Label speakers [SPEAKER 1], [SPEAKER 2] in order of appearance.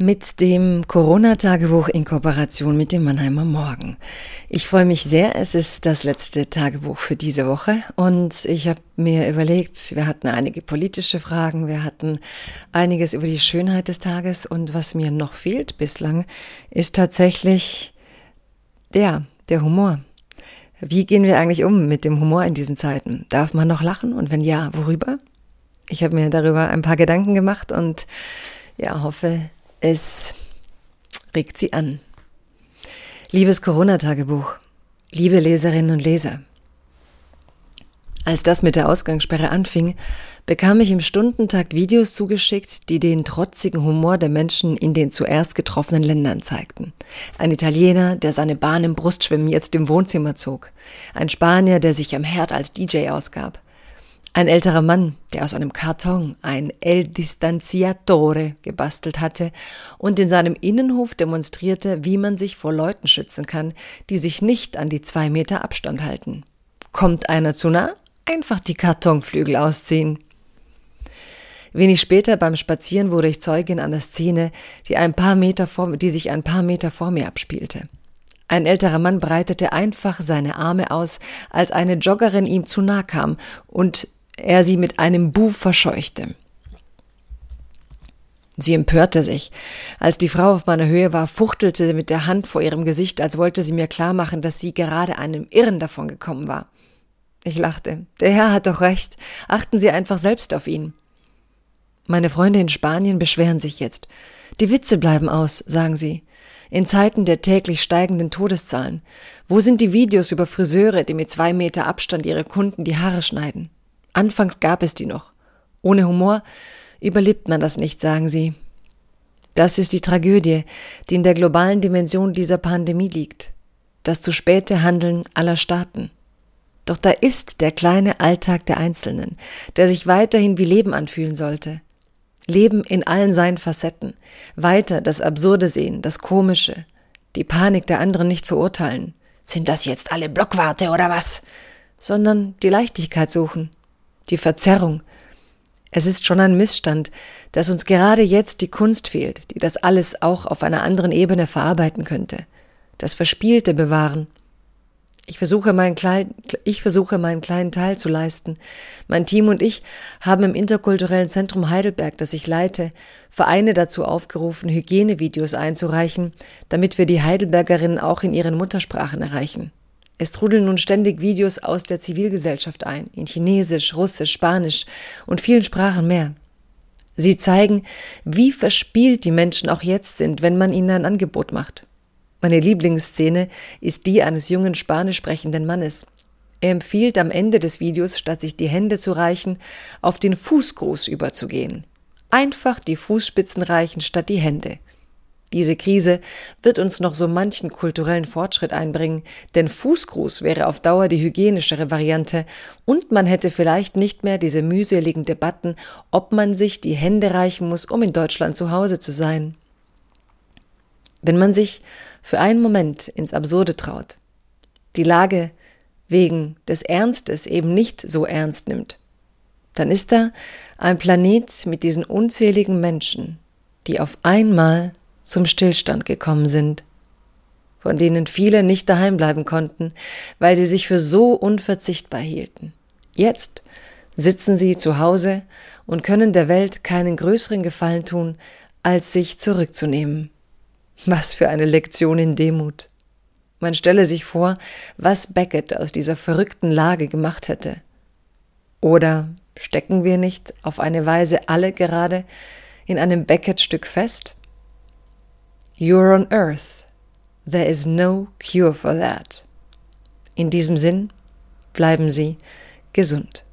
[SPEAKER 1] mit dem Corona-Tagebuch in Kooperation mit dem Mannheimer Morgen. Ich freue mich sehr, es ist das letzte Tagebuch für diese Woche und ich habe mir überlegt, wir hatten einige politische Fragen, wir hatten einiges über die Schönheit des Tages und was mir noch fehlt bislang, ist tatsächlich der, der Humor. Wie gehen wir eigentlich um mit dem Humor in diesen Zeiten? Darf man noch lachen und wenn ja, worüber? Ich habe mir darüber ein paar Gedanken gemacht und ja, hoffe, es regt Sie an. Liebes Corona-Tagebuch, liebe Leserinnen und Leser, als das mit der Ausgangssperre anfing, bekam ich im Stundentakt Videos zugeschickt, die den trotzigen Humor der Menschen in den zuerst getroffenen Ländern zeigten. Ein Italiener, der seine Bahn im Brustschwimmen jetzt im Wohnzimmer zog. Ein Spanier, der sich am Herd als DJ ausgab. Ein älterer Mann, der aus einem Karton ein El Distanziatore gebastelt hatte und in seinem Innenhof demonstrierte, wie man sich vor Leuten schützen kann, die sich nicht an die zwei Meter Abstand halten. Kommt einer zu nah? Einfach die Kartonflügel ausziehen. Wenig später beim Spazieren wurde ich Zeugin einer Szene, die, ein paar Meter vor, die sich ein paar Meter vor mir abspielte. Ein älterer Mann breitete einfach seine Arme aus, als eine Joggerin ihm zu nah kam und er sie mit einem Bu verscheuchte. Sie empörte sich. Als die Frau auf meiner Höhe war, fuchtelte mit der Hand vor ihrem Gesicht, als wollte sie mir klarmachen, dass sie gerade einem Irren davon gekommen war. Ich lachte. Der Herr hat doch recht. Achten Sie einfach selbst auf ihn. Meine Freunde in Spanien beschweren sich jetzt. Die Witze bleiben aus, sagen sie. In Zeiten der täglich steigenden Todeszahlen. Wo sind die Videos über Friseure, die mit zwei Meter Abstand ihre Kunden die Haare schneiden? Anfangs gab es die noch. Ohne Humor überlebt man das nicht, sagen sie. Das ist die Tragödie, die in der globalen Dimension dieser Pandemie liegt. Das zu späte Handeln aller Staaten. Doch da ist der kleine Alltag der Einzelnen, der sich weiterhin wie Leben anfühlen sollte. Leben in allen seinen Facetten. Weiter das Absurde sehen, das Komische. Die Panik der anderen nicht verurteilen. Sind das jetzt alle Blockwarte oder was? Sondern die Leichtigkeit suchen die Verzerrung. Es ist schon ein Missstand, dass uns gerade jetzt die Kunst fehlt, die das alles auch auf einer anderen Ebene verarbeiten könnte. Das Verspielte bewahren. Ich versuche, meinen klein, ich versuche, meinen kleinen Teil zu leisten. Mein Team und ich haben im Interkulturellen Zentrum Heidelberg, das ich leite, Vereine dazu aufgerufen, Hygienevideos einzureichen, damit wir die Heidelbergerinnen auch in ihren Muttersprachen erreichen. Es trudeln nun ständig Videos aus der Zivilgesellschaft ein, in Chinesisch, Russisch, Spanisch und vielen Sprachen mehr. Sie zeigen, wie verspielt die Menschen auch jetzt sind, wenn man ihnen ein Angebot macht. Meine Lieblingsszene ist die eines jungen spanisch sprechenden Mannes. Er empfiehlt am Ende des Videos, statt sich die Hände zu reichen, auf den Fußgruß überzugehen. Einfach die Fußspitzen reichen statt die Hände. Diese Krise wird uns noch so manchen kulturellen Fortschritt einbringen, denn Fußgruß wäre auf Dauer die hygienischere Variante und man hätte vielleicht nicht mehr diese mühseligen Debatten, ob man sich die Hände reichen muss, um in Deutschland zu Hause zu sein. Wenn man sich für einen Moment ins Absurde traut, die Lage wegen des Ernstes eben nicht so ernst nimmt, dann ist da ein Planet mit diesen unzähligen Menschen, die auf einmal zum Stillstand gekommen sind, von denen viele nicht daheim bleiben konnten, weil sie sich für so unverzichtbar hielten. Jetzt sitzen sie zu Hause und können der Welt keinen größeren Gefallen tun, als sich zurückzunehmen. Was für eine Lektion in Demut. Man stelle sich vor, was Beckett aus dieser verrückten Lage gemacht hätte. Oder stecken wir nicht auf eine Weise alle gerade in einem Beckett-Stück fest? You're on earth. There is no cure for that. In diesem Sinn bleiben Sie gesund.